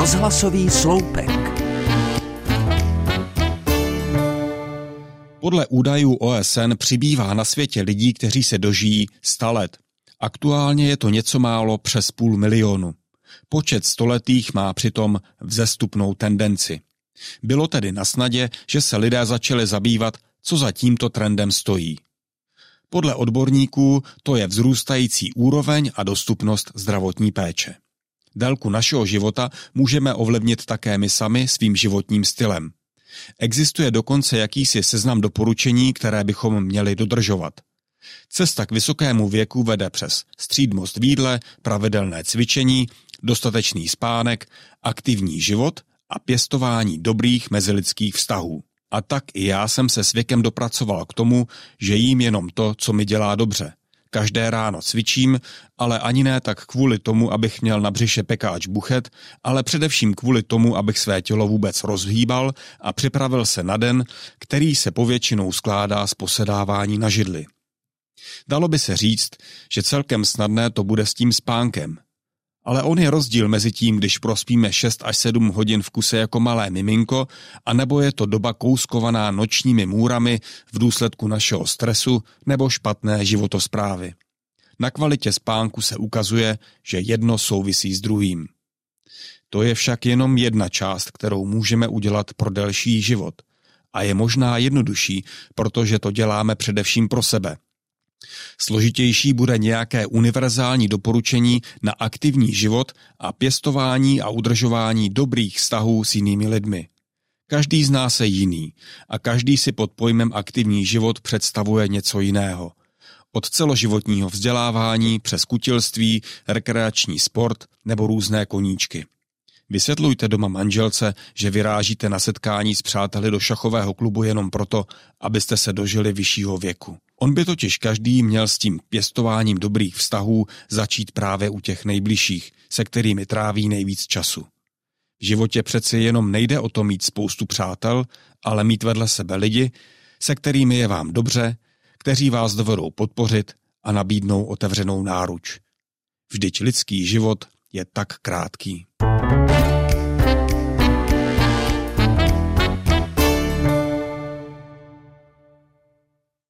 Rozhlasový sloupek. Podle údajů OSN přibývá na světě lidí, kteří se dožijí 100 let. Aktuálně je to něco málo přes půl milionu. Počet stoletých má přitom vzestupnou tendenci. Bylo tedy na snadě, že se lidé začali zabývat, co za tímto trendem stojí. Podle odborníků to je vzrůstající úroveň a dostupnost zdravotní péče. Délku našeho života můžeme ovlivnit také my sami svým životním stylem. Existuje dokonce jakýsi seznam doporučení, které bychom měli dodržovat. Cesta k vysokému věku vede přes střídmost v jídle, pravidelné cvičení, dostatečný spánek, aktivní život a pěstování dobrých mezilidských vztahů. A tak i já jsem se s věkem dopracoval k tomu, že jím jenom to, co mi dělá dobře. Každé ráno cvičím, ale ani ne tak kvůli tomu, abych měl na břiše pekáč buchet, ale především kvůli tomu, abych své tělo vůbec rozhýbal a připravil se na den, který se povětšinou skládá z posedávání na židli. Dalo by se říct, že celkem snadné to bude s tím spánkem – ale on je rozdíl mezi tím, když prospíme 6 až 7 hodin v kuse jako malé miminko, anebo je to doba kouskovaná nočními můrami v důsledku našeho stresu nebo špatné životosprávy. Na kvalitě spánku se ukazuje, že jedno souvisí s druhým. To je však jenom jedna část, kterou můžeme udělat pro delší život. A je možná jednodušší, protože to děláme především pro sebe – Složitější bude nějaké univerzální doporučení na aktivní život a pěstování a udržování dobrých vztahů s jinými lidmi. Každý z nás je jiný a každý si pod pojmem aktivní život představuje něco jiného. Od celoživotního vzdělávání přes kutilství, rekreační sport nebo různé koníčky. Vysvětlujte doma manželce, že vyrážíte na setkání s přáteli do šachového klubu jenom proto, abyste se dožili vyššího věku. On by totiž každý měl s tím pěstováním dobrých vztahů začít právě u těch nejbližších, se kterými tráví nejvíc času. V životě přeci jenom nejde o to mít spoustu přátel, ale mít vedle sebe lidi, se kterými je vám dobře, kteří vás dovedou podpořit a nabídnou otevřenou náruč. Vždyť lidský život je tak krátký.